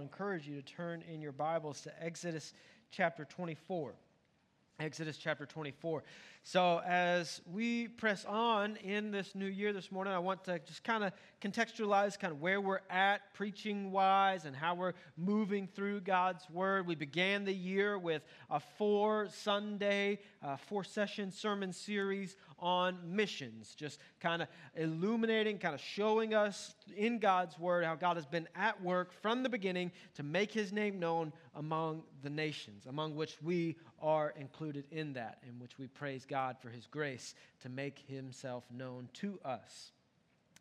Encourage you to turn in your Bibles to Exodus chapter 24. Exodus chapter 24. So, as we press on in this new year this morning, I want to just kind of contextualize kind of where we're at preaching wise and how we're moving through God's Word. We began the year with a four Sunday, uh, four session sermon series on missions, just kind of illuminating, kind of showing us in God's Word how God has been at work from the beginning to make His name known among the nations, among which we are included in that, in which we praise God for his grace to make himself known to us.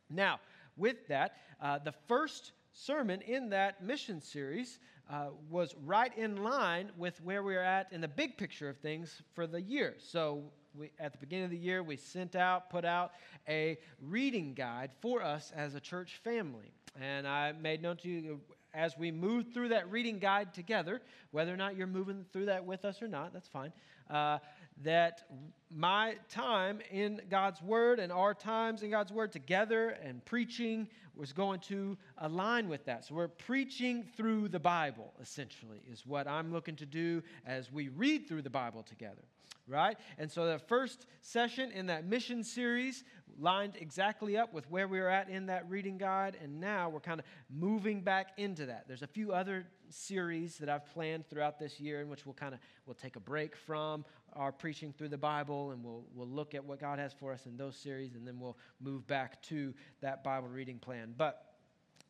Now, with that, uh, the first sermon in that mission series uh, was right in line with where we are at in the big picture of things for the year. So, we, at the beginning of the year, we sent out, put out a reading guide for us as a church family. And I made known to you as we move through that reading guide together, whether or not you're moving through that with us or not, that's fine, uh, that my time in God's Word and our times in God's Word together and preaching was going to align with that. So we're preaching through the Bible, essentially, is what I'm looking to do as we read through the Bible together, right? And so the first session in that mission series lined exactly up with where we were at in that reading guide, and now we're kind of moving back into that. There's a few other series that I've planned throughout this year in which we'll kind of we'll take a break from our preaching through the Bible and we'll we'll look at what God has for us in those series and then we'll move back to that Bible reading plan. But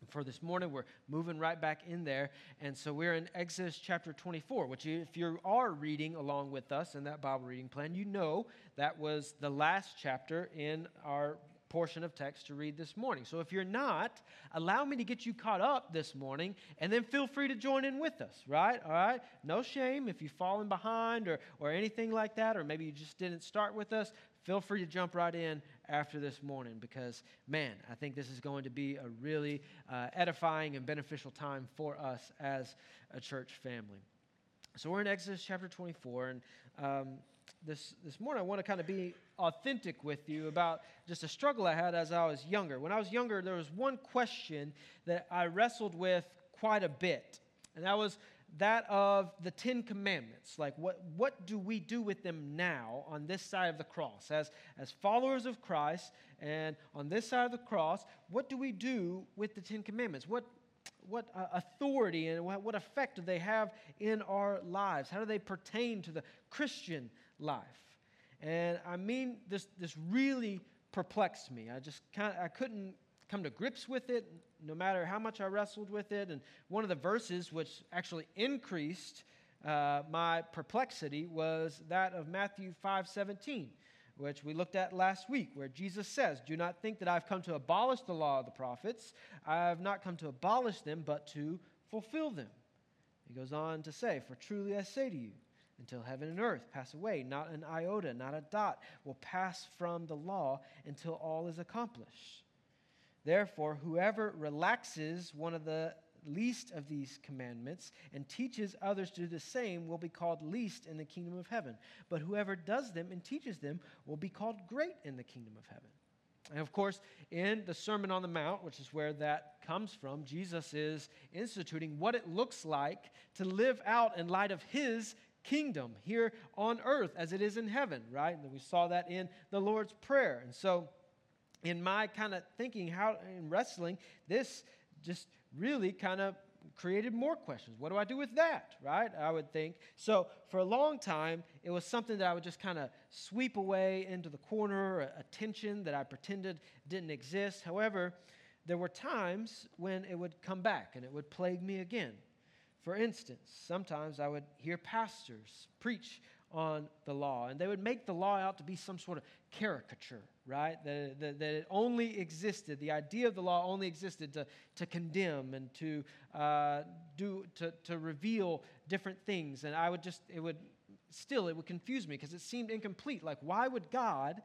for this morning, we're moving right back in there. And so we're in Exodus chapter 24, which, if you are reading along with us in that Bible reading plan, you know that was the last chapter in our portion of text to read this morning. So if you're not, allow me to get you caught up this morning and then feel free to join in with us, right? All right? No shame if you've fallen behind or, or anything like that, or maybe you just didn't start with us. Feel free to jump right in after this morning because, man, I think this is going to be a really uh, edifying and beneficial time for us as a church family. So we're in Exodus chapter 24, and um, this, this morning I want to kind of be authentic with you about just a struggle I had as I was younger. When I was younger, there was one question that I wrestled with quite a bit, and that was that of the Ten Commandments. Like, what, what do we do with them now on this side of the cross? As, as followers of Christ, and on this side of the cross, what do we do with the Ten Commandments? What, what uh, authority and what, what effect do they have in our lives? How do they pertain to the Christian life? And I mean, this, this really perplexed me. I just kind I couldn't come to grips with it no matter how much I wrestled with it. And one of the verses which actually increased uh, my perplexity was that of Matthew 5 17 which we looked at last week, where Jesus says, Do not think that I've come to abolish the law of the prophets. I have not come to abolish them, but to fulfill them. He goes on to say, For truly I say to you, until heaven and earth pass away, not an iota, not a dot will pass from the law until all is accomplished. Therefore, whoever relaxes one of the least of these commandments and teaches others to do the same will be called least in the kingdom of heaven. But whoever does them and teaches them will be called great in the kingdom of heaven. And of course, in the Sermon on the Mount, which is where that comes from, Jesus is instituting what it looks like to live out in light of his kingdom here on earth as it is in heaven, right? And we saw that in the Lord's Prayer. And so, in my kind of thinking, how in wrestling, this just really kind of created more questions. What do I do with that, right? I would think. So for a long time, it was something that I would just kind of sweep away into the corner, a, tension that I pretended didn't exist. However, there were times when it would come back and it would plague me again. For instance, sometimes I would hear pastors preach on the law. And they would make the law out to be some sort of caricature, right? That, that, that it only existed, the idea of the law only existed to, to condemn and to, uh, do, to, to reveal different things. And I would just, it would, still, it would confuse me because it seemed incomplete. Like, why would God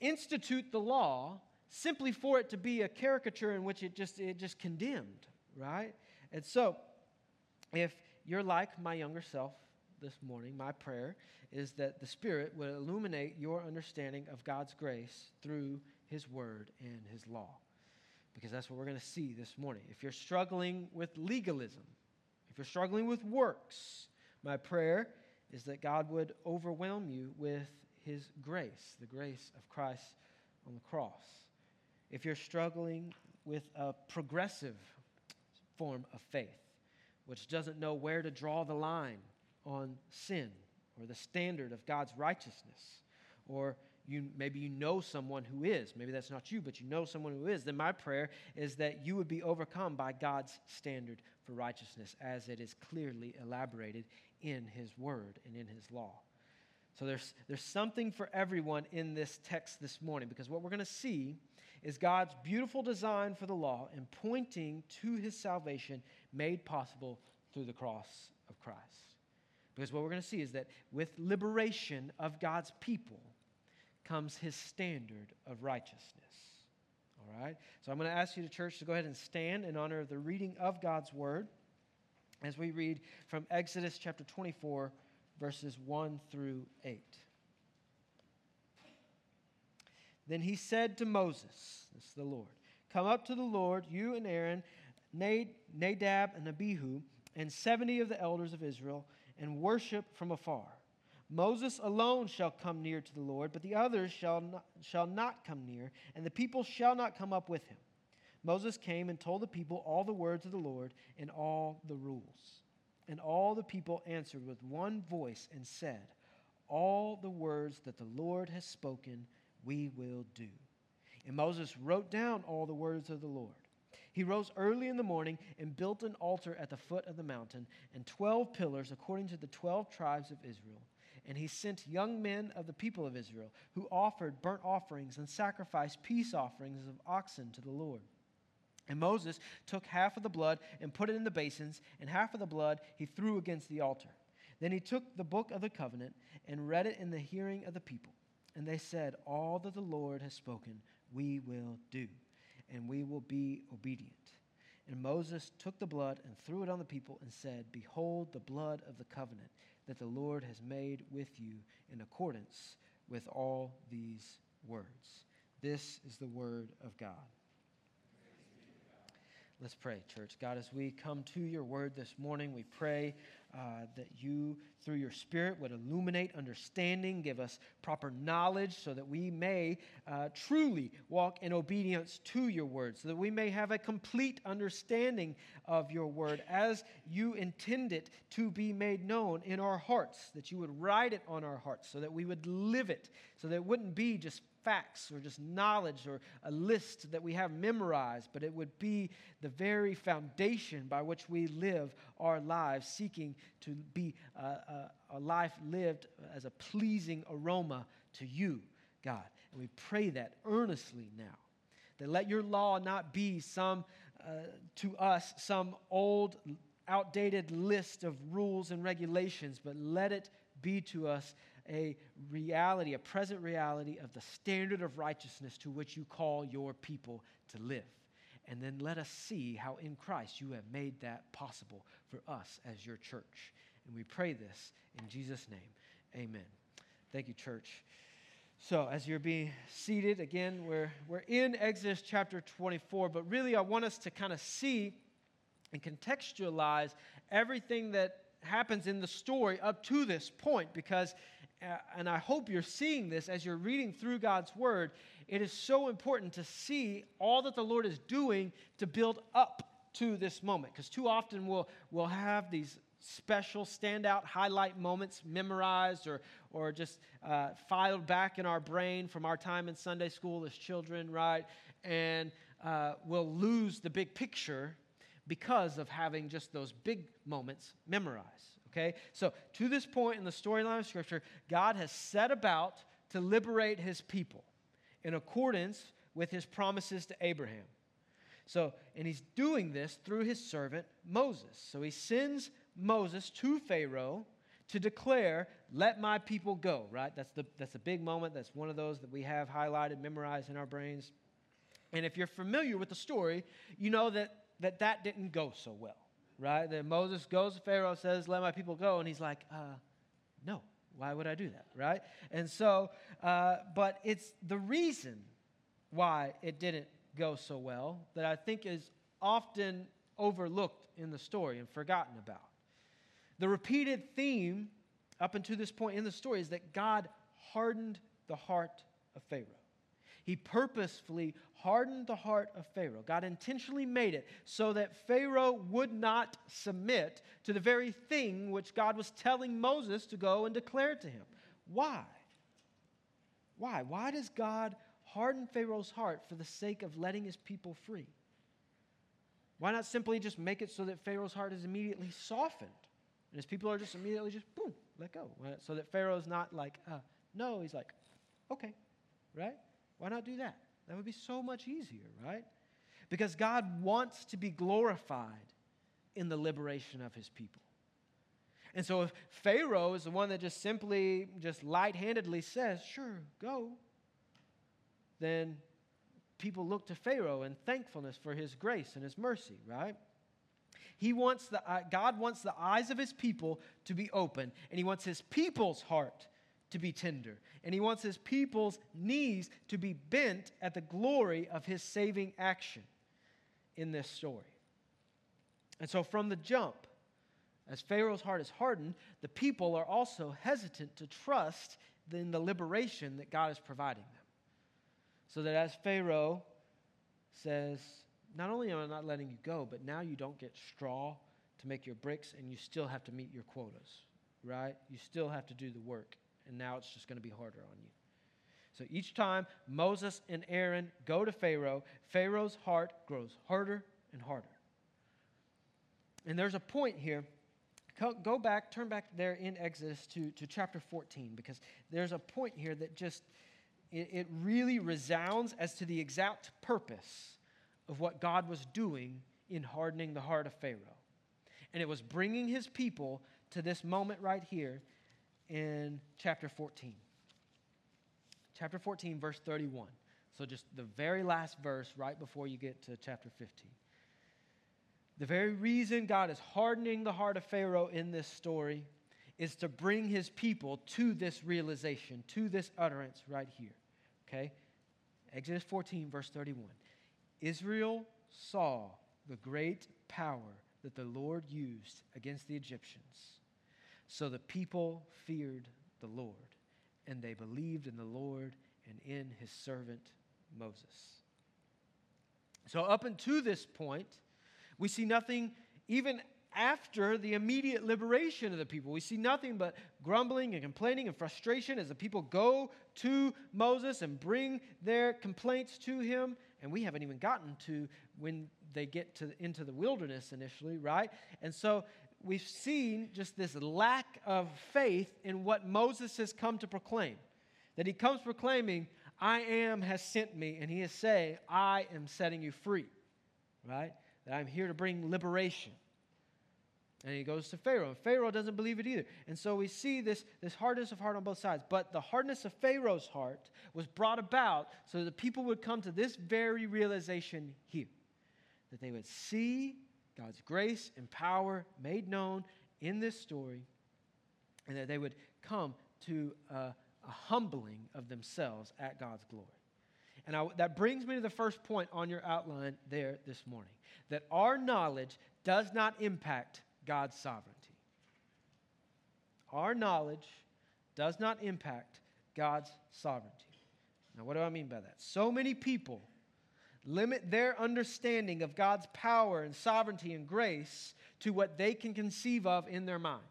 institute the law simply for it to be a caricature in which it just, it just condemned, right? And so, if you're like my younger self, this morning, my prayer is that the Spirit would illuminate your understanding of God's grace through His Word and His law. because that's what we're going to see this morning. If you're struggling with legalism, if you're struggling with works, my prayer is that God would overwhelm you with his grace, the grace of Christ on the cross. If you're struggling with a progressive form of faith, which doesn't know where to draw the line on sin or the standard of God's righteousness, or you maybe you know someone who is. Maybe that's not you but you know someone who is. Then my prayer is that you would be overcome by god's standard for righteousness as it is clearly elaborated in his word and in his law. So there's, there's something for everyone in this text this morning because what we're going to see is god's beautiful design for the law and pointing to his salvation made possible through the cross of christ because what we're going to see is that with liberation of god's people comes his standard of righteousness. All right? So I'm going to ask you, to church, to go ahead and stand in honor of the reading of God's word as we read from Exodus chapter 24, verses 1 through 8. Then he said to Moses, This is the Lord, Come up to the Lord, you and Aaron, Nadab and Abihu, and 70 of the elders of Israel, and worship from afar. Moses alone shall come near to the Lord, but the others shall not, shall not come near, and the people shall not come up with him. Moses came and told the people all the words of the Lord and all the rules. And all the people answered with one voice and said, All the words that the Lord has spoken, we will do. And Moses wrote down all the words of the Lord. He rose early in the morning and built an altar at the foot of the mountain and 12 pillars according to the 12 tribes of Israel and he sent young men of the people of Israel who offered burnt offerings and sacrificed peace offerings of oxen to the Lord. And Moses took half of the blood and put it in the basins, and half of the blood he threw against the altar. Then he took the book of the covenant and read it in the hearing of the people. And they said, All that the Lord has spoken, we will do, and we will be obedient. And Moses took the blood and threw it on the people and said, Behold the blood of the covenant that the Lord has made with you in accordance with all these words. This is the word of God. Let's pray, church. God, as we come to your word this morning, we pray uh, that you, through your Spirit, would illuminate understanding, give us proper knowledge so that we may uh, truly walk in obedience to your word, so that we may have a complete understanding of your word as you intend it to be made known in our hearts, that you would write it on our hearts, so that we would live it, so that it wouldn't be just facts or just knowledge or a list that we have memorized, but it would be the very foundation by which we live our lives, seeking to be a, a, a life lived as a pleasing aroma to you, God. And we pray that earnestly now. That let your law not be some, uh, to us, some old, outdated list of rules and regulations, but let it be to us a reality, a present reality of the standard of righteousness to which you call your people to live. And then let us see how in Christ you have made that possible for us as your church. And we pray this in Jesus' name. Amen. Thank you, church. So, as you're being seated, again, we're, we're in Exodus chapter 24, but really I want us to kind of see and contextualize everything that happens in the story up to this point because and I hope you're seeing this as you're reading through God's word, it is so important to see all that the Lord is doing to build up to this moment. Because too often we'll, we'll have these special standout highlight moments memorized or, or just uh, filed back in our brain from our time in Sunday school as children, right? And uh, we'll lose the big picture because of having just those big moments memorized. Okay? So, to this point in the storyline of Scripture, God has set about to liberate his people in accordance with his promises to Abraham. So, and he's doing this through his servant Moses. So, he sends Moses to Pharaoh to declare, Let my people go, right? That's the, that's a big moment. That's one of those that we have highlighted, memorized in our brains. And if you're familiar with the story, you know that that, that didn't go so well right? That Moses goes to Pharaoh, says, Let my people go. And he's like, uh, No, why would I do that, right? And so, uh, but it's the reason why it didn't go so well that I think is often overlooked in the story and forgotten about. The repeated theme up until this point in the story is that God hardened the heart of Pharaoh. He purposefully hardened the heart of Pharaoh. God intentionally made it so that Pharaoh would not submit to the very thing which God was telling Moses to go and declare to him. Why? Why? Why does God harden Pharaoh's heart for the sake of letting his people free? Why not simply just make it so that Pharaoh's heart is immediately softened and his people are just immediately just boom, let go? So that Pharaoh's not like, uh, no, he's like, okay, right? Why not do that? That would be so much easier, right? Because God wants to be glorified in the liberation of his people. And so if Pharaoh is the one that just simply, just light-handedly says, sure, go, then people look to Pharaoh in thankfulness for his grace and his mercy, right? He wants the, uh, God wants the eyes of his people to be open, and he wants his people's heart to be tender. And he wants his people's knees to be bent at the glory of his saving action in this story. And so, from the jump, as Pharaoh's heart is hardened, the people are also hesitant to trust in the liberation that God is providing them. So that as Pharaoh says, Not only am I not letting you go, but now you don't get straw to make your bricks, and you still have to meet your quotas, right? You still have to do the work and now it's just going to be harder on you. So each time Moses and Aaron go to Pharaoh, Pharaoh's heart grows harder and harder. And there's a point here. Go back, turn back there in Exodus to, to chapter 14, because there's a point here that just, it, it really resounds as to the exact purpose of what God was doing in hardening the heart of Pharaoh. And it was bringing his people to this moment right here in chapter 14. Chapter 14, verse 31. So, just the very last verse right before you get to chapter 15. The very reason God is hardening the heart of Pharaoh in this story is to bring his people to this realization, to this utterance right here. Okay? Exodus 14, verse 31. Israel saw the great power that the Lord used against the Egyptians so the people feared the Lord, and they believed in the Lord and in his servant Moses. So, up until this point, we see nothing even after the immediate liberation of the people. We see nothing but grumbling and complaining and frustration as the people go to Moses and bring their complaints to him. And we haven't even gotten to when they get to, into the wilderness initially, right? And so we've seen just this lack of faith in what Moses has come to proclaim. That he comes proclaiming, I am has sent me, and he is saying, I am setting you free, right? That I'm here to bring liberation. And he goes to Pharaoh, and Pharaoh doesn't believe it either. And so we see this, this hardness of heart on both sides. But the hardness of Pharaoh's heart was brought about so that the people would come to this very realization here that they would see God's grace and power made known in this story, and that they would come to a, a humbling of themselves at God's glory. And I, that brings me to the first point on your outline there this morning that our knowledge does not impact God's sovereignty. Our knowledge does not impact God's sovereignty. Now, what do I mean by that? So many people limit their understanding of God's power and sovereignty and grace to what they can conceive of in their minds.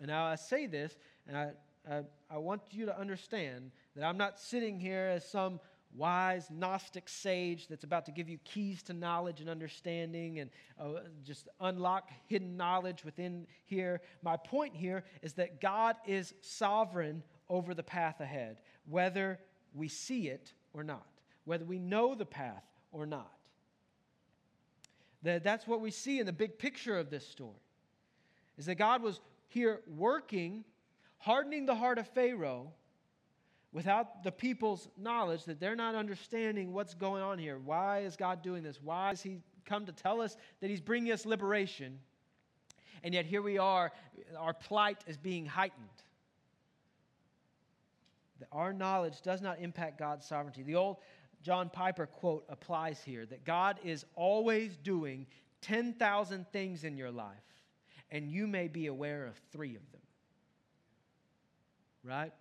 And now I say this, and I, I, I want you to understand that I'm not sitting here as some wise Gnostic sage that's about to give you keys to knowledge and understanding and uh, just unlock hidden knowledge within here. My point here is that God is sovereign over the path ahead, whether we see it or not whether we know the path or not. That, that's what we see in the big picture of this story. Is that God was here working, hardening the heart of Pharaoh without the people's knowledge that they're not understanding what's going on here. Why is God doing this? Why has He come to tell us that He's bringing us liberation? And yet here we are, our plight is being heightened. That our knowledge does not impact God's sovereignty. The old John Piper quote applies here that God is always doing 10,000 things in your life, and you may be aware of three of them. Right?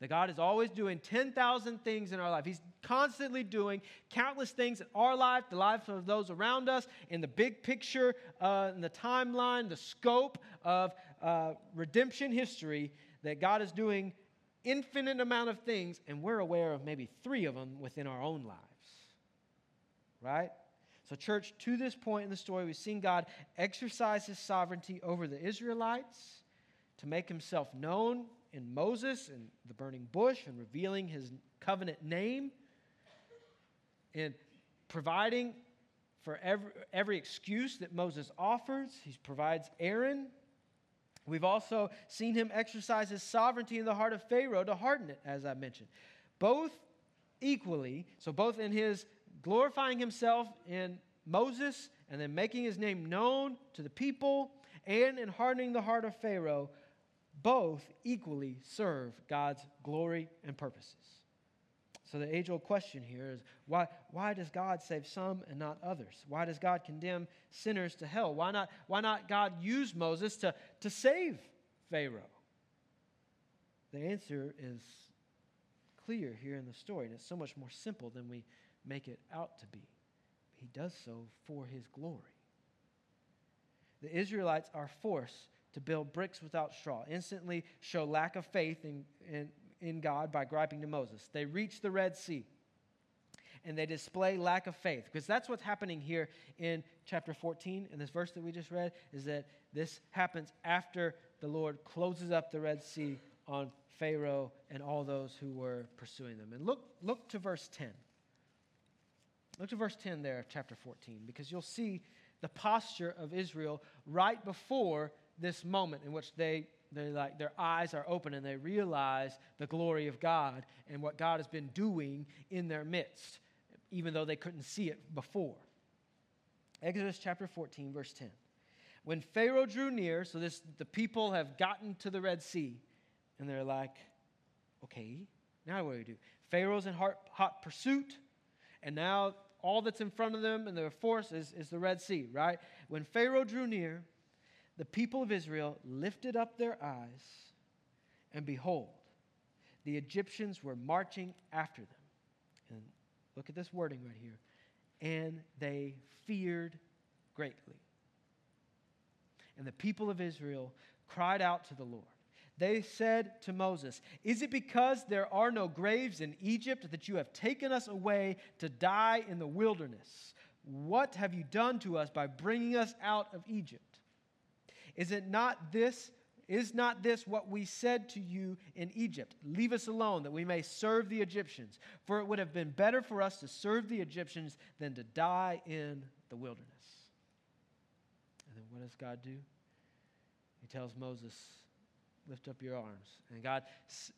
That God is always doing 10,000 things in our life. He's constantly doing countless things in our life, the life of those around us, in the big picture, uh, in the timeline, the scope of uh, redemption history, that God is doing infinite amount of things, and we're aware of maybe three of them within our own lives. Right? So, church, to this point in the story, we've seen God exercise his sovereignty over the Israelites to make himself known in Moses and the burning bush and revealing his covenant name and providing for every, every excuse that Moses offers. He provides Aaron. We've also seen him exercise his sovereignty in the heart of Pharaoh to harden it, as I mentioned. Both equally, so both in his glorifying himself in Moses and then making his name known to the people and in hardening the heart of Pharaoh, both equally serve God's glory and purposes. So the age old question here is why, why does God save some and not others? Why does God condemn sinners to hell? Why not, why not God use Moses to, to save Pharaoh? The answer is clear here in the story, and it's so much more simple than we make it out to be. He does so for his glory. The Israelites are forced to build bricks without straw, instantly show lack of faith in, in, in God by griping to Moses. They reach the Red Sea and they display lack of faith because that's what's happening here in chapter 14 in this verse that we just read is that this happens after the lord closes up the red sea on pharaoh and all those who were pursuing them and look look to verse 10 look to verse 10 there of chapter 14 because you'll see the posture of israel right before this moment in which they they like their eyes are open and they realize the glory of God and what God has been doing in their midst, even though they couldn't see it before. Exodus chapter 14, verse 10. When Pharaoh drew near, so this the people have gotten to the Red Sea, and they're like, okay, now what do we do? Pharaoh's in hot, hot pursuit, and now all that's in front of them and their force is, is the Red Sea, right? When Pharaoh drew near, the people of Israel lifted up their eyes, and behold, the Egyptians were marching after them. And look at this wording right here. And they feared greatly. And the people of Israel cried out to the Lord. They said to Moses, Is it because there are no graves in Egypt that you have taken us away to die in the wilderness? What have you done to us by bringing us out of Egypt? Is it not this? Is not this what we said to you in Egypt? Leave us alone that we may serve the Egyptians. For it would have been better for us to serve the Egyptians than to die in the wilderness. And then what does God do? He tells Moses, Lift up your arms. And God,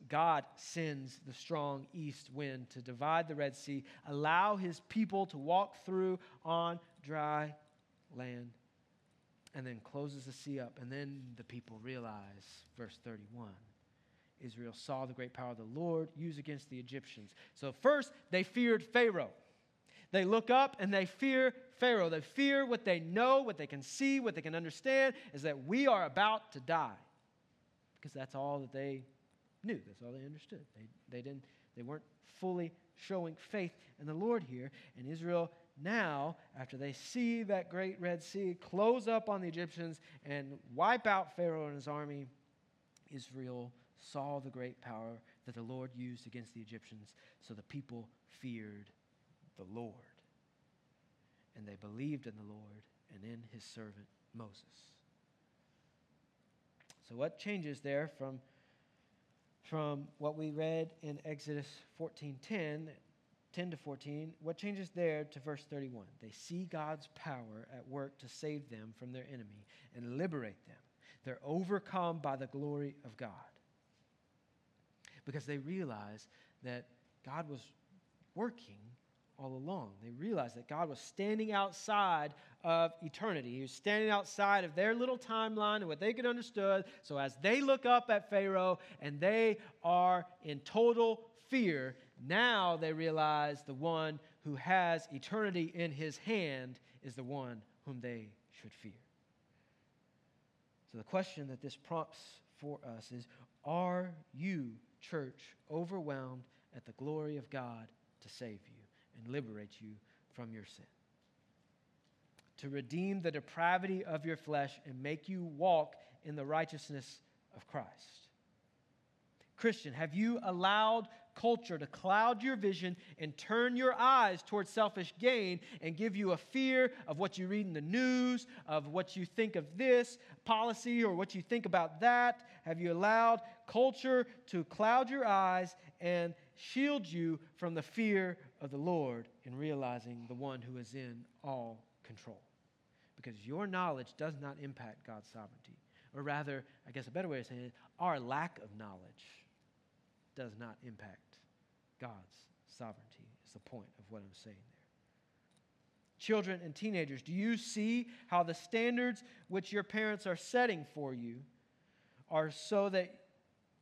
God sends the strong east wind to divide the Red Sea, allow his people to walk through on dry land and then closes the sea up. And then the people realize, verse 31, Israel saw the great power of the Lord used against the Egyptians. So, first, they feared Pharaoh. They look up and they fear Pharaoh. They fear what they know, what they can see, what they can understand is that we are about to die. Because that's all that they knew. That's all they understood. They, they, didn't, they weren't fully showing faith in the Lord here. And Israel now, after they see that great Red Sea close up on the Egyptians and wipe out Pharaoh and his army, Israel saw the great power that the Lord used against the Egyptians. So the people feared the Lord. And they believed in the Lord and in his servant Moses. So, what changes there from, from what we read in Exodus 14:10 10 to 14, what changes there to verse 31? They see God's power at work to save them from their enemy and liberate them. They're overcome by the glory of God because they realize that God was working all along. They realized that God was standing outside of eternity. He was standing outside of their little timeline and what they could understood. So as they look up at Pharaoh and they are in total fear, Now they realize the one who has eternity in his hand is the one whom they should fear. So the question that this prompts for us is Are you, church, overwhelmed at the glory of God to save you and liberate you from your sin? To redeem the depravity of your flesh and make you walk in the righteousness of Christ. Christian, have you allowed culture to cloud your vision and turn your eyes towards selfish gain and give you a fear of what you read in the news, of what you think of this policy or what you think about that? Have you allowed culture to cloud your eyes and shield you from the fear of the Lord in realizing the one who is in all control? Because your knowledge does not impact God's sovereignty. Or rather, I guess a better way of saying it, our lack of knowledge does not impact God's sovereignty, is the point of what I'm saying there. Children and teenagers, do you see how the standards which your parents are setting for you are so that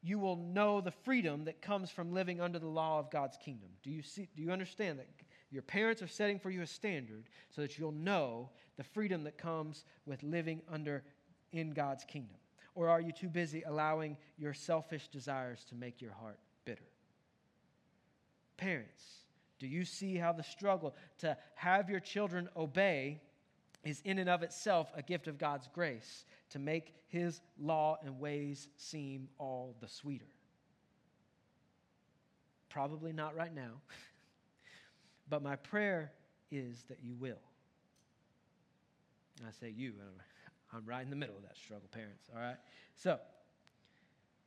you will know the freedom that comes from living under the law of God's kingdom? Do you, see, do you understand that your parents are setting for you a standard so that you'll know the freedom that comes with living under in God's kingdom? Or are you too busy allowing your selfish desires to make your heart. Parents, do you see how the struggle to have your children obey is in and of itself a gift of God's grace to make his law and ways seem all the sweeter? Probably not right now, but my prayer is that you will. I say you, I'm right in the middle of that struggle, parents, all right? So,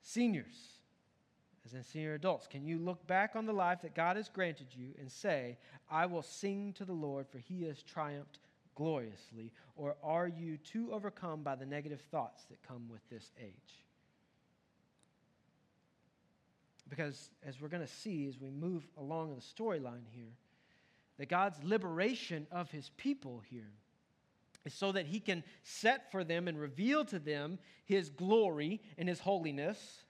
seniors, as in senior adults, can you look back on the life that God has granted you and say, I will sing to the Lord, for he has triumphed gloriously? Or are you too overcome by the negative thoughts that come with this age? Because as we're going to see as we move along the storyline here, that God's liberation of his people here is so that he can set for them and reveal to them his glory and his holiness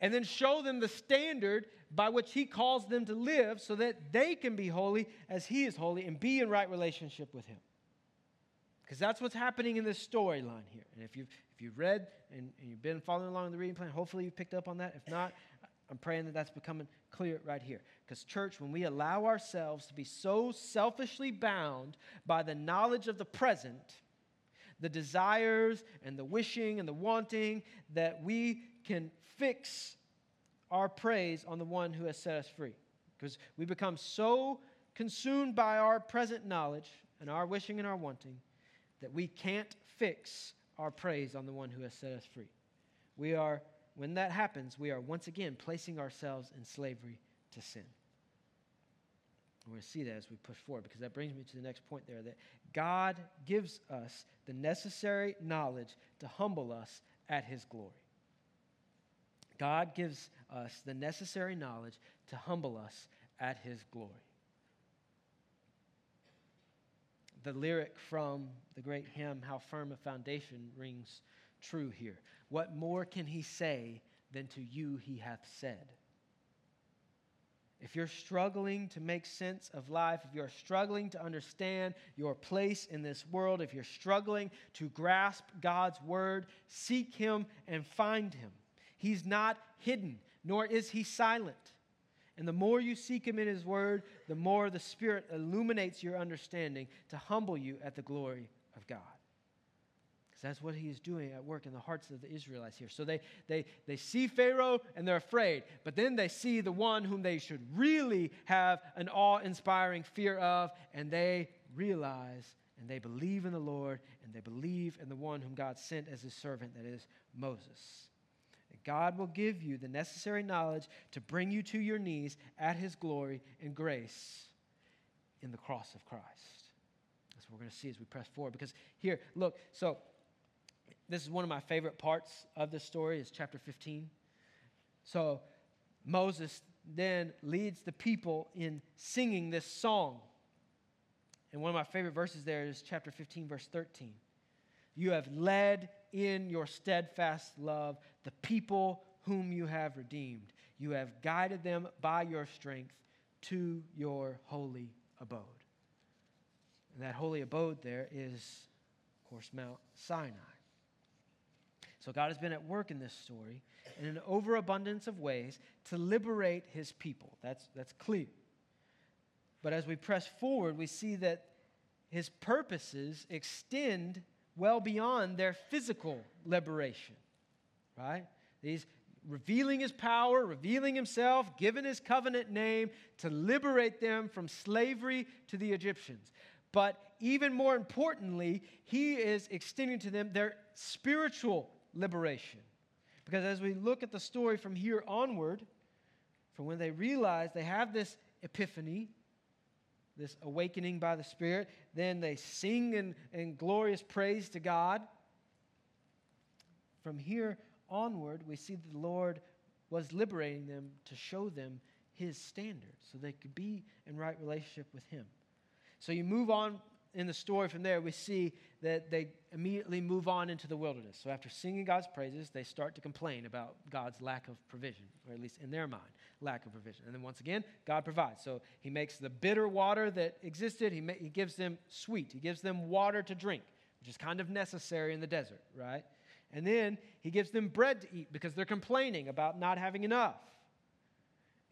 and then show them the standard by which he calls them to live so that they can be holy as he is holy and be in right relationship with him. Because that's what's happening in this storyline here. And if you've, if you've read and, and you've been following along in the reading plan, hopefully you've picked up on that. If not, I'm praying that that's becoming clear right here. Because, church, when we allow ourselves to be so selfishly bound by the knowledge of the present, the desires and the wishing and the wanting, that we can fix our praise on the one who has set us free. Because we become so consumed by our present knowledge and our wishing and our wanting that we can't fix our praise on the one who has set us free. We are, when that happens, we are once again placing ourselves in slavery to sin. We're going to see that as we push forward because that brings me to the next point there that God gives us the necessary knowledge to humble us at his glory. God gives us the necessary knowledge to humble us at his glory. The lyric from the great hymn, How Firm a Foundation, rings true here. What more can he say than to you he hath said? If you're struggling to make sense of life, if you're struggling to understand your place in this world, if you're struggling to grasp God's word, seek him and find him. He's not hidden, nor is he silent. And the more you seek him in his word, the more the Spirit illuminates your understanding to humble you at the glory of God. Because that's what he is doing at work in the hearts of the Israelites here. So they, they, they see Pharaoh and they're afraid, but then they see the one whom they should really have an awe inspiring fear of, and they realize and they believe in the Lord and they believe in the one whom God sent as his servant, that is Moses. God will give you the necessary knowledge to bring you to your knees at his glory and grace in the cross of Christ. That's what we're going to see as we press forward. Because here, look, so this is one of my favorite parts of this story is chapter 15. So Moses then leads the people in singing this song. And one of my favorite verses there is chapter 15, verse 13. You have led in your steadfast love the people whom you have redeemed. You have guided them by your strength to your holy abode. And that holy abode there is, of course, Mount Sinai. So God has been at work in this story in an overabundance of ways to liberate his people. That's, that's clear. But as we press forward, we see that his purposes extend well beyond their physical liberation, right? He's revealing his power, revealing himself, giving his covenant name to liberate them from slavery to the Egyptians. But even more importantly, he is extending to them their spiritual liberation. Because as we look at the story from here onward, from when they realize they have this epiphany, this awakening by the Spirit, then they sing in, in glorious praise to God. From here onward, we see that the Lord was liberating them to show them his standards so they could be in right relationship with him. So you move on in the story from there, we see that they immediately move on into the wilderness. So after singing God's praises, they start to complain about God's lack of provision, or at least in their mind, lack of provision. And then once again, God provides. So he makes the bitter water that existed, he, ma- he gives them sweet. He gives them water to drink, which is kind of necessary in the desert, right? And then he gives them bread to eat because they're complaining about not having enough.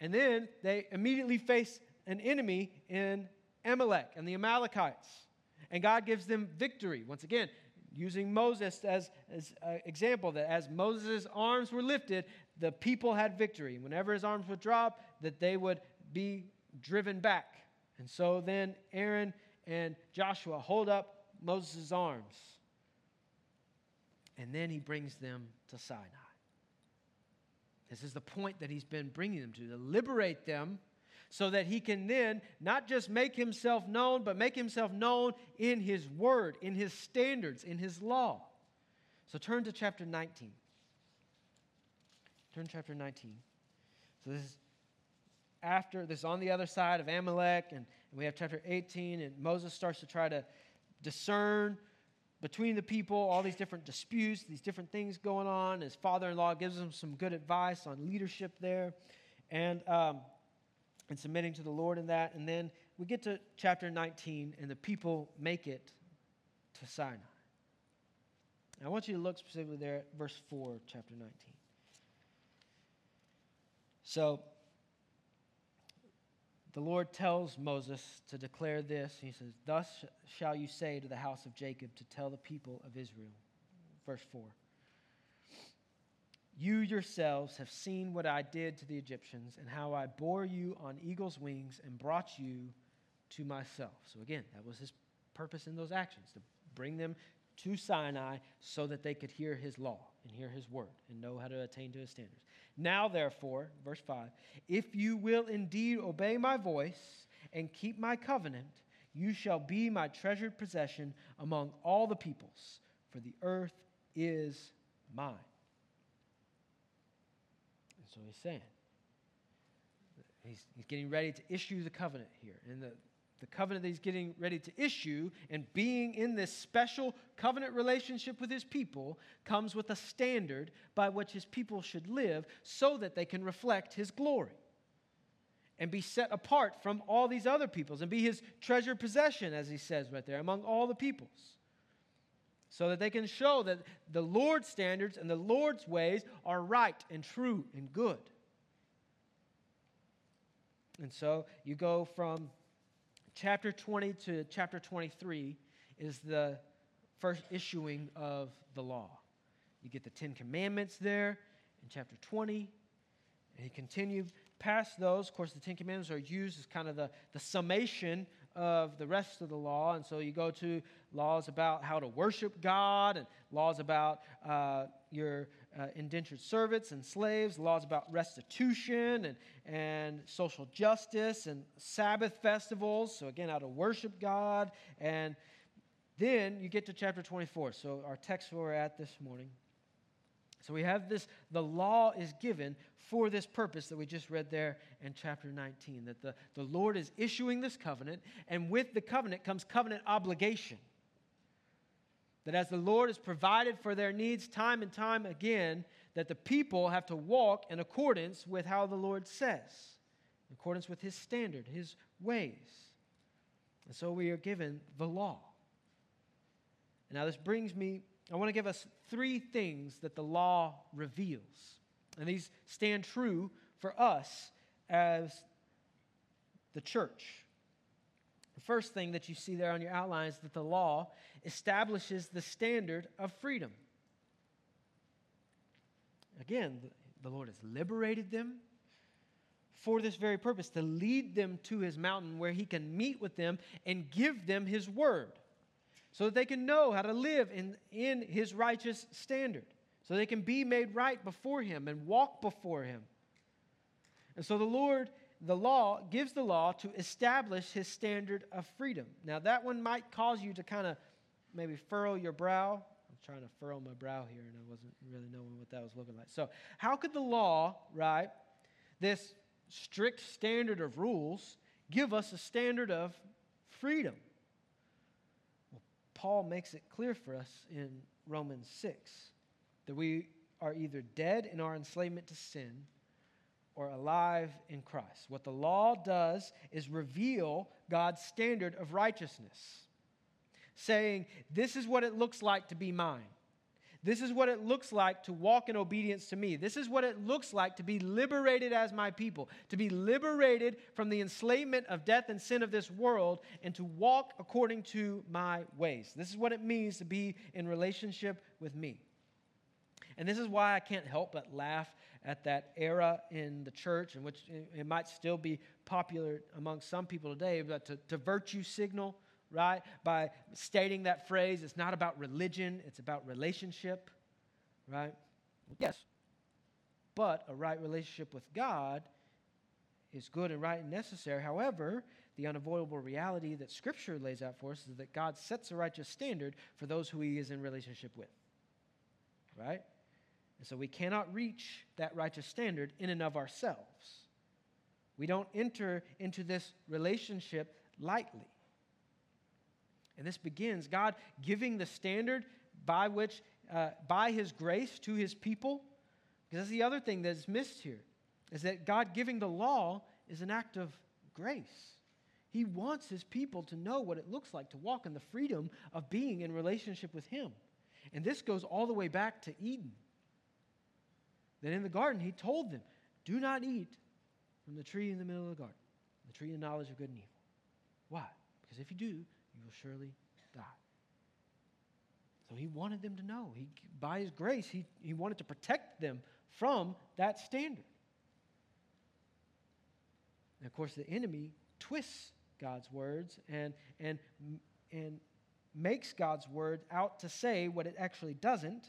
And then they immediately face an enemy in Amalek and the Amalekites. And God gives them victory. Once again, using Moses as, as an example, that as Moses' arms were lifted, the people had victory. Whenever his arms would drop, that they would be driven back. And so then Aaron and Joshua hold up Moses' arms. And then he brings them to Sinai. This is the point that he's been bringing them to, to liberate them so that he can then not just make himself known, but make himself known in his word, in his standards, in his law. So turn to chapter 19. Turn chapter 19. So this is after, this is on the other side of Amalek, and, and we have chapter 18, and Moses starts to try to discern between the people, all these different disputes, these different things going on. His father in law gives him some good advice on leadership there. And um, and submitting to the Lord in that. And then we get to chapter 19, and the people make it to Sinai. I want you to look specifically there at verse 4, chapter 19. So, the Lord tells Moses to declare this. He says, Thus shall you say to the house of Jacob to tell the people of Israel. Verse 4. You yourselves have seen what I did to the Egyptians and how I bore you on eagle's wings and brought you to myself. So, again, that was his purpose in those actions to bring them to Sinai so that they could hear his law and hear his word and know how to attain to his standards. Now, therefore, verse 5 if you will indeed obey my voice and keep my covenant, you shall be my treasured possession among all the peoples, for the earth is mine. And so he's saying. He's, he's getting ready to issue the covenant here. And the, the covenant that he's getting ready to issue and being in this special covenant relationship with his people comes with a standard by which his people should live so that they can reflect his glory and be set apart from all these other peoples and be his treasured possession, as he says right there, among all the peoples so that they can show that the Lord's standards and the Lord's ways are right and true and good. And so you go from chapter 20 to chapter 23 is the first issuing of the law. You get the Ten Commandments there in chapter 20, and he continued past those. Of course, the Ten Commandments are used as kind of the, the summation of the rest of the law. And so you go to laws about how to worship God, and laws about uh, your uh, indentured servants and slaves, laws about restitution and, and social justice, and Sabbath festivals. So, again, how to worship God. And then you get to chapter 24. So, our text where we're at this morning. So we have this, the law is given for this purpose that we just read there in chapter 19, that the, the Lord is issuing this covenant, and with the covenant comes covenant obligation. That as the Lord has provided for their needs time and time again, that the people have to walk in accordance with how the Lord says, in accordance with his standard, his ways. And so we are given the law. Now, this brings me, I want to give us three things that the law reveals. And these stand true for us as the church. The first thing that you see there on your outline is that the law establishes the standard of freedom. Again, the Lord has liberated them for this very purpose to lead them to his mountain where he can meet with them and give them his word so that they can know how to live in, in his righteous standard, so they can be made right before him and walk before him. And so the Lord, the law, gives the law to establish his standard of freedom. Now, that one might cause you to kind of maybe furrow your brow. I'm trying to furrow my brow here, and I wasn't really knowing what that was looking like. So, how could the law, right, this strict standard of rules, give us a standard of freedom? Well, Paul makes it clear for us in Romans 6 that we are either dead in our enslavement to sin or alive in Christ. What the law does is reveal God's standard of righteousness, saying, This is what it looks like to be mine. This is what it looks like to walk in obedience to me. This is what it looks like to be liberated as my people, to be liberated from the enslavement of death and sin of this world, and to walk according to my ways. This is what it means to be in relationship with me. And this is why I can't help but laugh at that era in the church, in which it might still be popular among some people today, but to, to virtue signal right? By stating that phrase, it's not about religion, it's about relationship, right? Yes. But a right relationship with God is good and right and necessary. However, the unavoidable reality that Scripture lays out for us is that God sets a righteous standard for those who He is in relationship with, right? And so we cannot reach that righteous standard in and of ourselves. We don't enter into this relationship lightly. And this begins God giving the standard by which, uh, by his grace to his people. Because that's the other thing that's missed here, is that God giving the law is an act of grace. He wants his people to know what it looks like to walk in the freedom of being in relationship with him. And this goes all the way back to Eden. That in the garden, he told them, Do not eat from the tree in the middle of the garden, the tree of knowledge of good and evil. Why? Because if you do, you will surely die. So he wanted them to know. He, by his grace, he, he wanted to protect them from that standard. And of course, the enemy twists God's words and, and, and makes God's word out to say what it actually doesn't.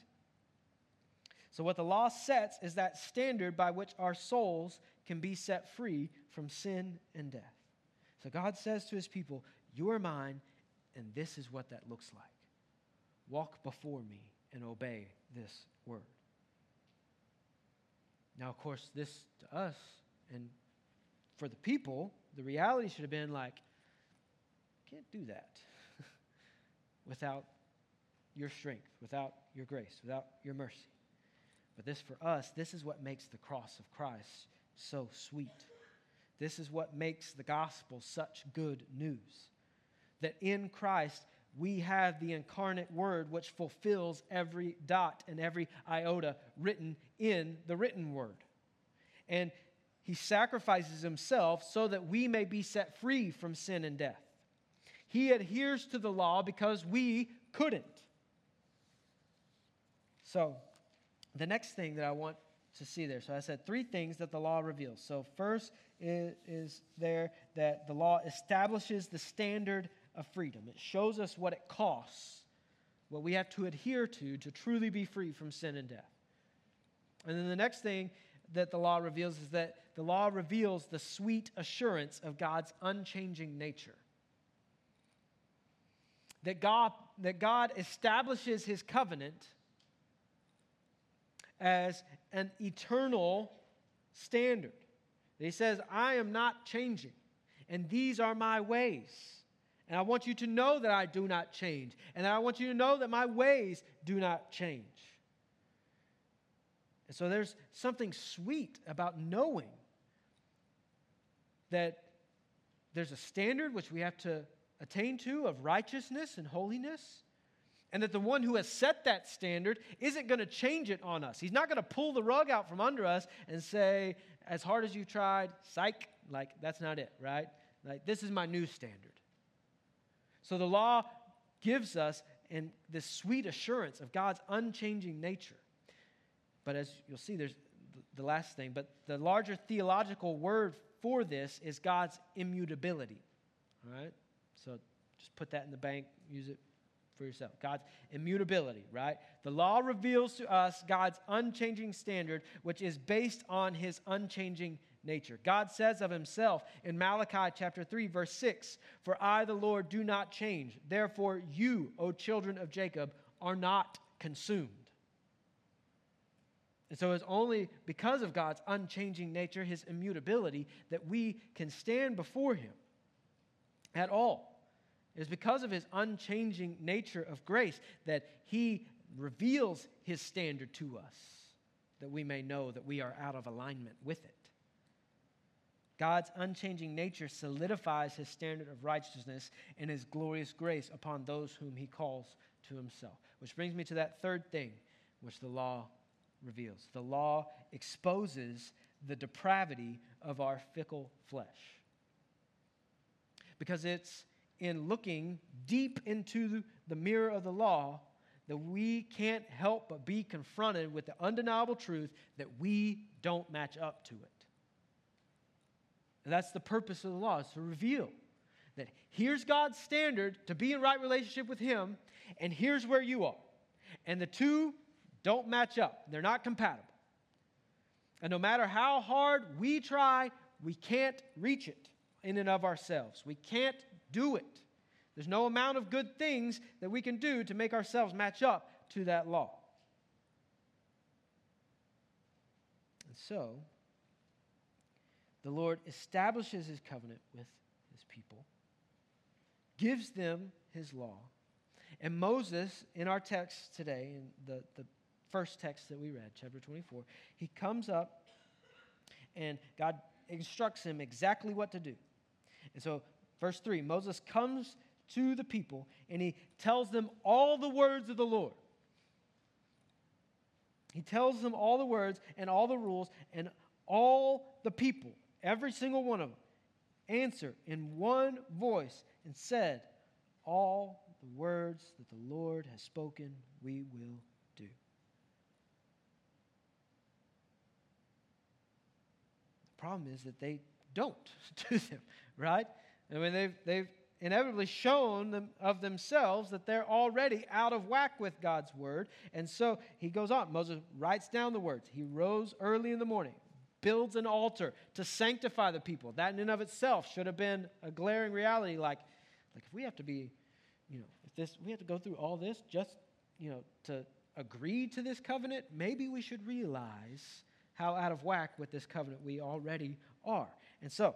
So, what the law sets is that standard by which our souls can be set free from sin and death. So, God says to his people, You are mine, and this is what that looks like. Walk before me and obey this word. Now, of course, this to us and for the people, the reality should have been like, can't do that without your strength, without your grace, without your mercy. But this for us, this is what makes the cross of Christ so sweet. This is what makes the gospel such good news that in Christ we have the incarnate word which fulfills every dot and every iota written in the written word. And he sacrifices himself so that we may be set free from sin and death. He adheres to the law because we couldn't. So, the next thing that I want to see there. So I said three things that the law reveals. So first is, is, there that the law establishes the standard of freedom. It shows us what it costs, what we have to adhere to to truly be free from sin and death. And then the next thing that the law reveals is that the law reveals the sweet assurance of God's unchanging nature. That God, that God establishes his covenant as an eternal standard. He says, I am not changing, and these are my ways. And I want you to know that I do not change. And I want you to know that my ways do not change. And so there's something sweet about knowing that there's a standard which we have to attain to of righteousness and holiness, and that the one who has set that standard isn't going to change it on us. He's not going to pull the rug out from under us and say, as hard as you tried, psych, like that's not it, right? Like this is my new standard. So the law gives us and this sweet assurance of God's unchanging nature. But as you'll see, there's the last thing, but the larger theological word for this is God's immutability. All right? So just put that in the bank, use it for yourself. God's immutability, right? The law reveals to us God's unchanging standard, which is based on his unchanging nature. God says of himself in Malachi chapter 3 verse 6, "For I the Lord do not change. Therefore you, O children of Jacob, are not consumed." And so it's only because of God's unchanging nature, his immutability, that we can stand before him at all. It is because of his unchanging nature of grace that he reveals his standard to us, that we may know that we are out of alignment with it. God's unchanging nature solidifies his standard of righteousness and his glorious grace upon those whom he calls to himself. Which brings me to that third thing which the law reveals. The law exposes the depravity of our fickle flesh. Because it's in looking deep into the mirror of the law that we can't help but be confronted with the undeniable truth that we don't match up to it. And that's the purpose of the law, is to reveal that here's God's standard to be in right relationship with Him, and here's where you are. And the two don't match up, they're not compatible. And no matter how hard we try, we can't reach it in and of ourselves. We can't do it. There's no amount of good things that we can do to make ourselves match up to that law. And so, the Lord establishes his covenant with his people, gives them his law. And Moses, in our text today, in the, the first text that we read, chapter 24, he comes up and God instructs him exactly what to do. And so, verse 3 Moses comes to the people and he tells them all the words of the Lord. He tells them all the words and all the rules, and all the people, every single one of them, answer in one voice and said, All the words that the Lord has spoken, we will do. The problem is that they don't do them, right? I mean, they've, they've inevitably shown them of themselves that they're already out of whack with God's word. And so he goes on. Moses writes down the words. He rose early in the morning, builds an altar to sanctify the people. That in and of itself should have been a glaring reality. Like, like if we have to be, you know, if this we have to go through all this just, you know, to agree to this covenant, maybe we should realize how out of whack with this covenant we already are. And so,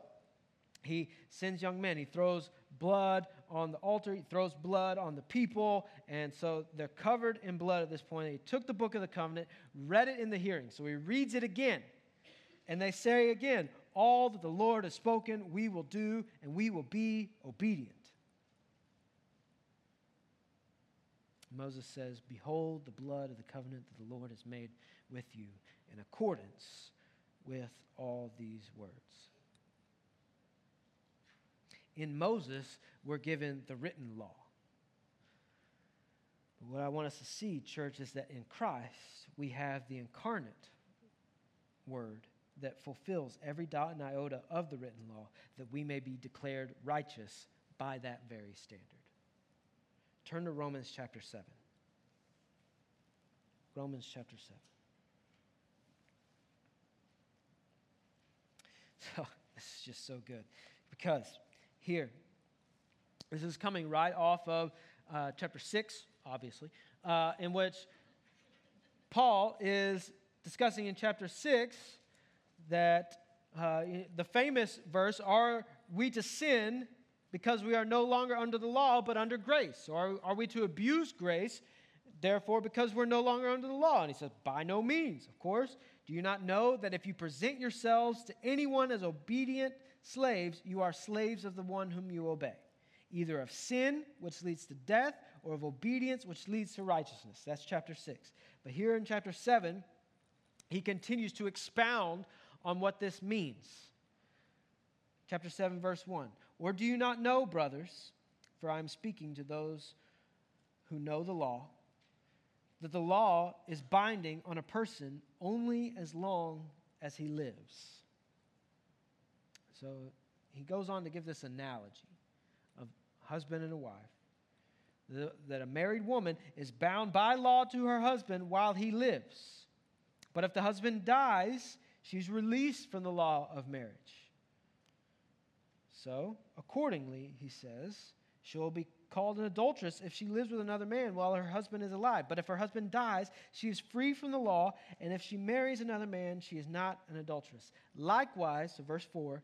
he sends young men. He throws blood on the altar. He throws blood on the people. And so they're covered in blood at this point. He took the book of the covenant, read it in the hearing. So he reads it again. And they say again, All that the Lord has spoken, we will do, and we will be obedient. Moses says, Behold the blood of the covenant that the Lord has made with you in accordance with all these words. In Moses, we're given the written law. But what I want us to see, church, is that in Christ, we have the incarnate word that fulfills every dot and iota of the written law, that we may be declared righteous by that very standard. Turn to Romans chapter 7. Romans chapter 7. So this is just so good because here, this is coming right off of uh, chapter 6, obviously, uh, in which Paul is discussing in chapter 6 that uh, the famous verse, Are we to sin because we are no longer under the law but under grace? Or are, are we to abuse grace, therefore, because we're no longer under the law? And he says, By no means, of course. Do you not know that if you present yourselves to anyone as obedient slaves, you are slaves of the one whom you obey, either of sin, which leads to death, or of obedience, which leads to righteousness. That's chapter 6. But here in chapter 7, he continues to expound on what this means. Chapter 7, verse 1. Or do you not know, brothers, for I am speaking to those who know the law, that the law is binding on a person only as long as he lives. So he goes on to give this analogy of husband and a wife. The, that a married woman is bound by law to her husband while he lives. But if the husband dies, she's released from the law of marriage. So, accordingly, he says, she will be called an adulteress if she lives with another man while her husband is alive. But if her husband dies, she is free from the law, and if she marries another man, she is not an adulteress. Likewise, so verse 4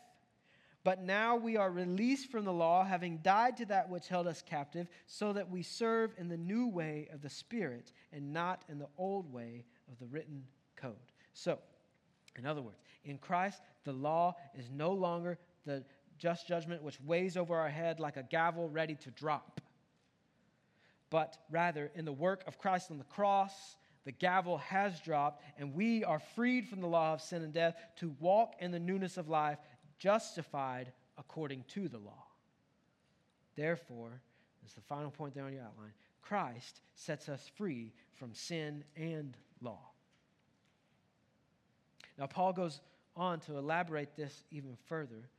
But now we are released from the law, having died to that which held us captive, so that we serve in the new way of the Spirit and not in the old way of the written code. So, in other words, in Christ, the law is no longer the just judgment which weighs over our head like a gavel ready to drop but rather in the work of Christ on the cross, the gavel has dropped, and we are freed from the law of sin and death to walk in the newness of life, justified according to the law. Therefore, as the final point there on your outline, Christ sets us free from sin and law. Now, Paul goes on to elaborate this even further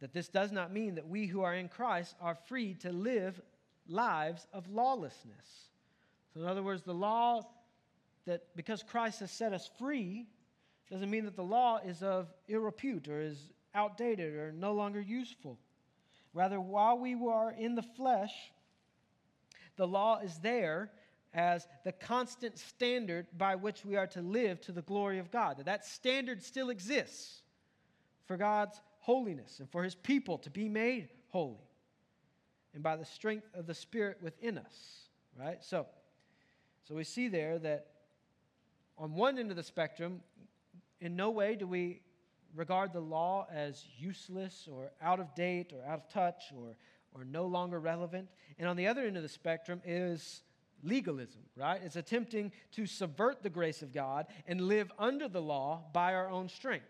that this does not mean that we who are in Christ are free to live lives of lawlessness. So, in other words, the law that because Christ has set us free doesn't mean that the law is of ill repute or is outdated or no longer useful. Rather, while we are in the flesh, the law is there as the constant standard by which we are to live to the glory of God. That that standard still exists for God's holiness and for his people to be made holy and by the strength of the Spirit within us, right? So, so we see there that on one end of the spectrum, in no way do we regard the law as useless or out of date or out of touch or, or no longer relevant. And on the other end of the spectrum is legalism, right? It's attempting to subvert the grace of God and live under the law by our own strength.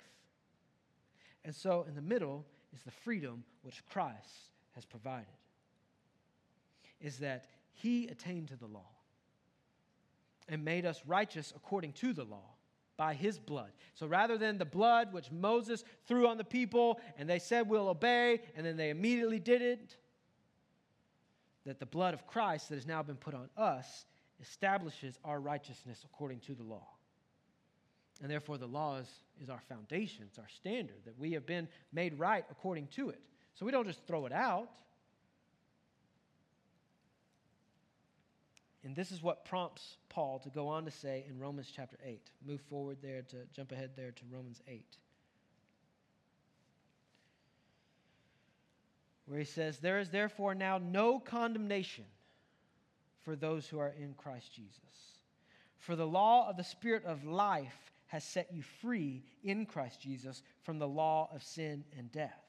And so in the middle is the freedom which Christ has provided is that he attained to the law and made us righteous according to the law by his blood. So rather than the blood which Moses threw on the people and they said, We'll obey, and then they immediately did it, that the blood of Christ that has now been put on us establishes our righteousness according to the law. And therefore, the law is, is our foundation, it's our standard, that we have been made right according to it. So we don't just throw it out. And this is what prompts Paul to go on to say in Romans chapter 8. Move forward there to jump ahead there to Romans 8. Where he says, There is therefore now no condemnation for those who are in Christ Jesus. For the law of the Spirit of life has set you free in Christ Jesus from the law of sin and death.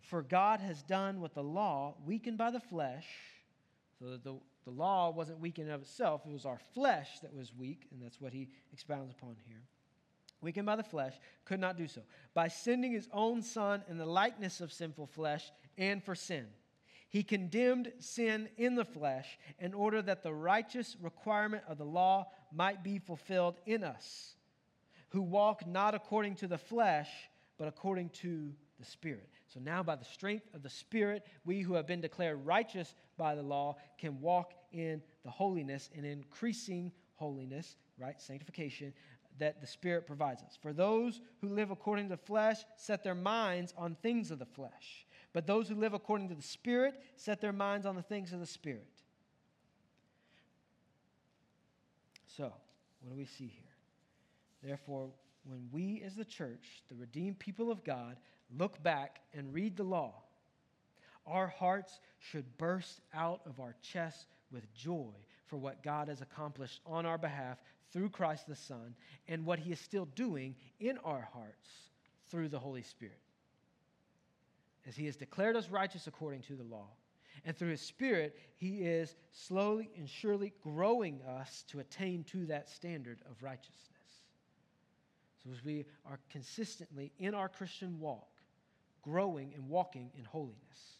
For God has done what the law, weakened by the flesh, so that the the law wasn't weak in and of itself, it was our flesh that was weak, and that's what he expounds upon here. Weakened by the flesh, could not do so. By sending his own son in the likeness of sinful flesh and for sin. He condemned sin in the flesh in order that the righteous requirement of the law might be fulfilled in us, who walk not according to the flesh, but according to the Spirit. So now, by the strength of the Spirit, we who have been declared righteous by the law can walk in the holiness and increasing holiness, right? Sanctification that the Spirit provides us. For those who live according to the flesh set their minds on things of the flesh, But those who live according to the Spirit set their minds on the things of the Spirit. So, what do we see here? Therefore, when we as the church, the redeemed people of God, look back and read the law, our hearts should burst out of our chests with joy for what God has accomplished on our behalf through Christ the Son and what he is still doing in our hearts through the Holy Spirit. As he has declared us righteous according to the law, and through his Spirit, he is slowly and surely growing us to attain to that standard of righteousness. So as we are consistently in our Christian walk, growing and walking in holiness.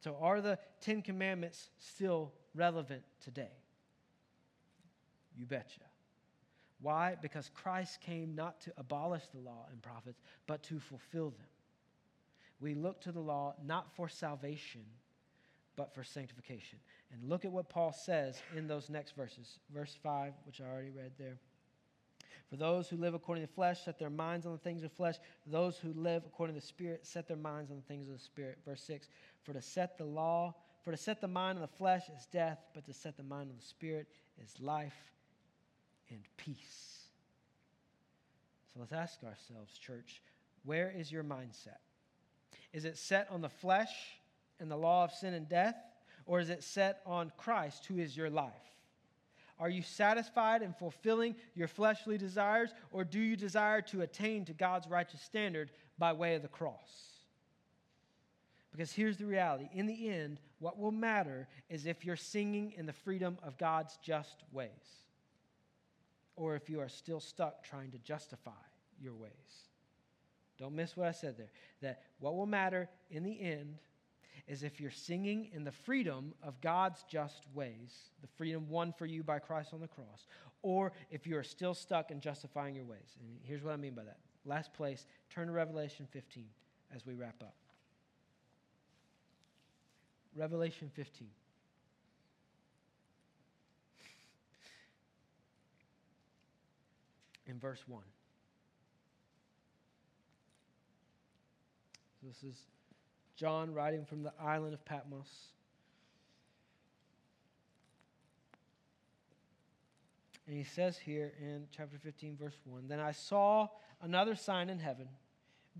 So, are the Ten Commandments still relevant today? You betcha. Why? Because Christ came not to abolish the law and prophets, but to fulfill them. We look to the law not for salvation, but for sanctification. And look at what Paul says in those next verses. Verse 5, which I already read there. For those who live according to the flesh set their minds on the things of flesh. Those who live according to the Spirit set their minds on the things of the Spirit. Verse 6 For to set the law, for to set the mind on the flesh is death, but to set the mind on the Spirit is life and peace. So let's ask ourselves, church, where is your mindset? Is it set on the flesh and the law of sin and death, or is it set on Christ, who is your life? Are you satisfied in fulfilling your fleshly desires, or do you desire to attain to God's righteous standard by way of the cross? Because here's the reality in the end, what will matter is if you're singing in the freedom of God's just ways, or if you are still stuck trying to justify your ways. Don't miss what I said there. That what will matter in the end is if you're singing in the freedom of God's just ways, the freedom won for you by Christ on the cross, or if you are still stuck in justifying your ways. And here's what I mean by that. Last place, turn to Revelation 15 as we wrap up. Revelation 15. In verse 1. So this is John writing from the island of Patmos. And he says here in chapter 15, verse 1 Then I saw another sign in heaven,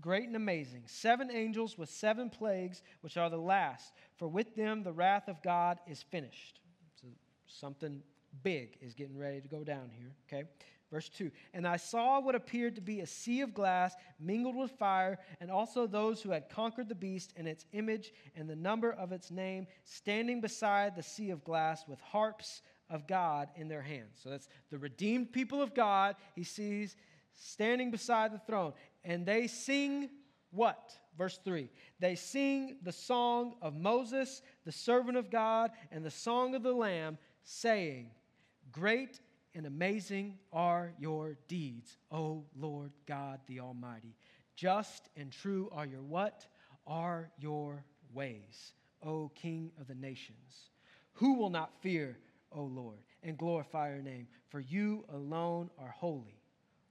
great and amazing, seven angels with seven plagues, which are the last, for with them the wrath of God is finished. So something big is getting ready to go down here, okay? Verse 2 And I saw what appeared to be a sea of glass mingled with fire, and also those who had conquered the beast and its image and the number of its name, standing beside the sea of glass with harps of God in their hands. So that's the redeemed people of God. He sees standing beside the throne. And they sing what? Verse 3 They sing the song of Moses, the servant of God, and the song of the Lamb, saying, Great and amazing are your deeds, O Lord God the Almighty. Just and true are your what? Are your ways, O King of the nations. Who will not fear, O Lord, and glorify your name? For you alone are holy.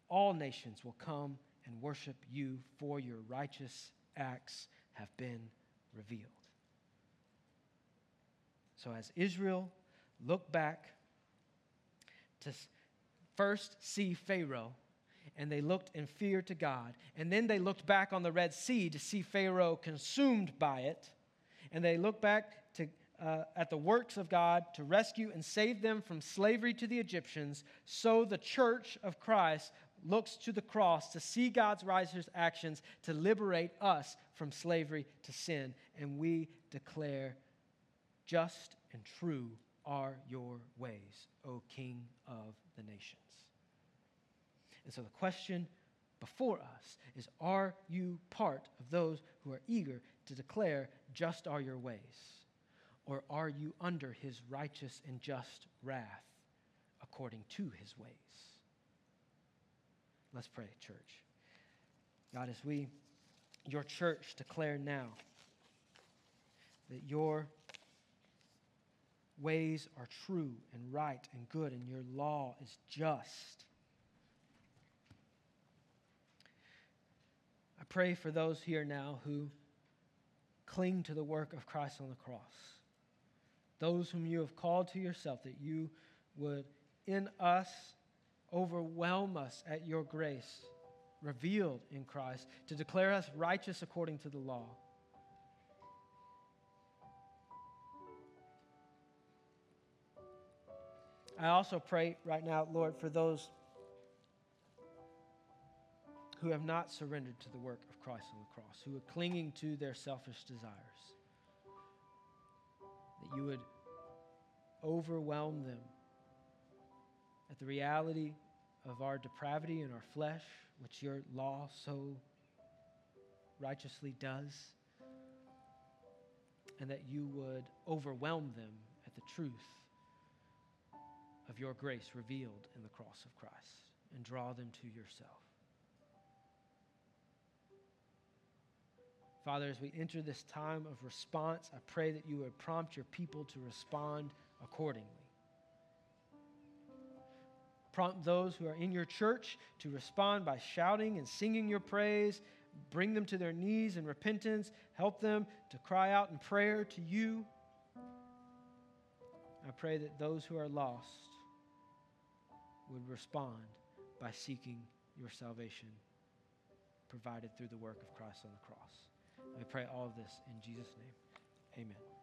All nations will come and worship you, for your righteous acts have been revealed. So, as Israel looked back to first see Pharaoh, and they looked in fear to God. And then they looked back on the Red Sea to see Pharaoh consumed by it. And they looked back to, uh, at the works of God to rescue and save them from slavery to the Egyptians. So the church of Christ looks to the cross to see God's righteous actions to liberate us from slavery to sin. And we declare, just and true are your ways, O King of the nations. And so the question before us is Are you part of those who are eager to declare, Just are your ways? Or are you under his righteous and just wrath according to his ways? Let's pray, church. God, as we, your church, declare now that your ways are true and right and good, and your law is just. I pray for those here now who cling to the work of Christ on the cross. Those whom you have called to yourself, that you would in us overwhelm us at your grace, revealed in Christ, to declare us righteous according to the law. I also pray right now, Lord, for those who have not surrendered to the work of Christ on the cross, who are clinging to their selfish desires, that you would overwhelm them at the reality of our depravity and our flesh, which your law so righteously does, and that you would overwhelm them at the truth of your grace revealed in the cross of Christ and draw them to yourself. Father, as we enter this time of response, I pray that you would prompt your people to respond accordingly. Prompt those who are in your church to respond by shouting and singing your praise. Bring them to their knees in repentance. Help them to cry out in prayer to you. I pray that those who are lost would respond by seeking your salvation provided through the work of Christ on the cross. We pray all of this in Jesus' name. Amen.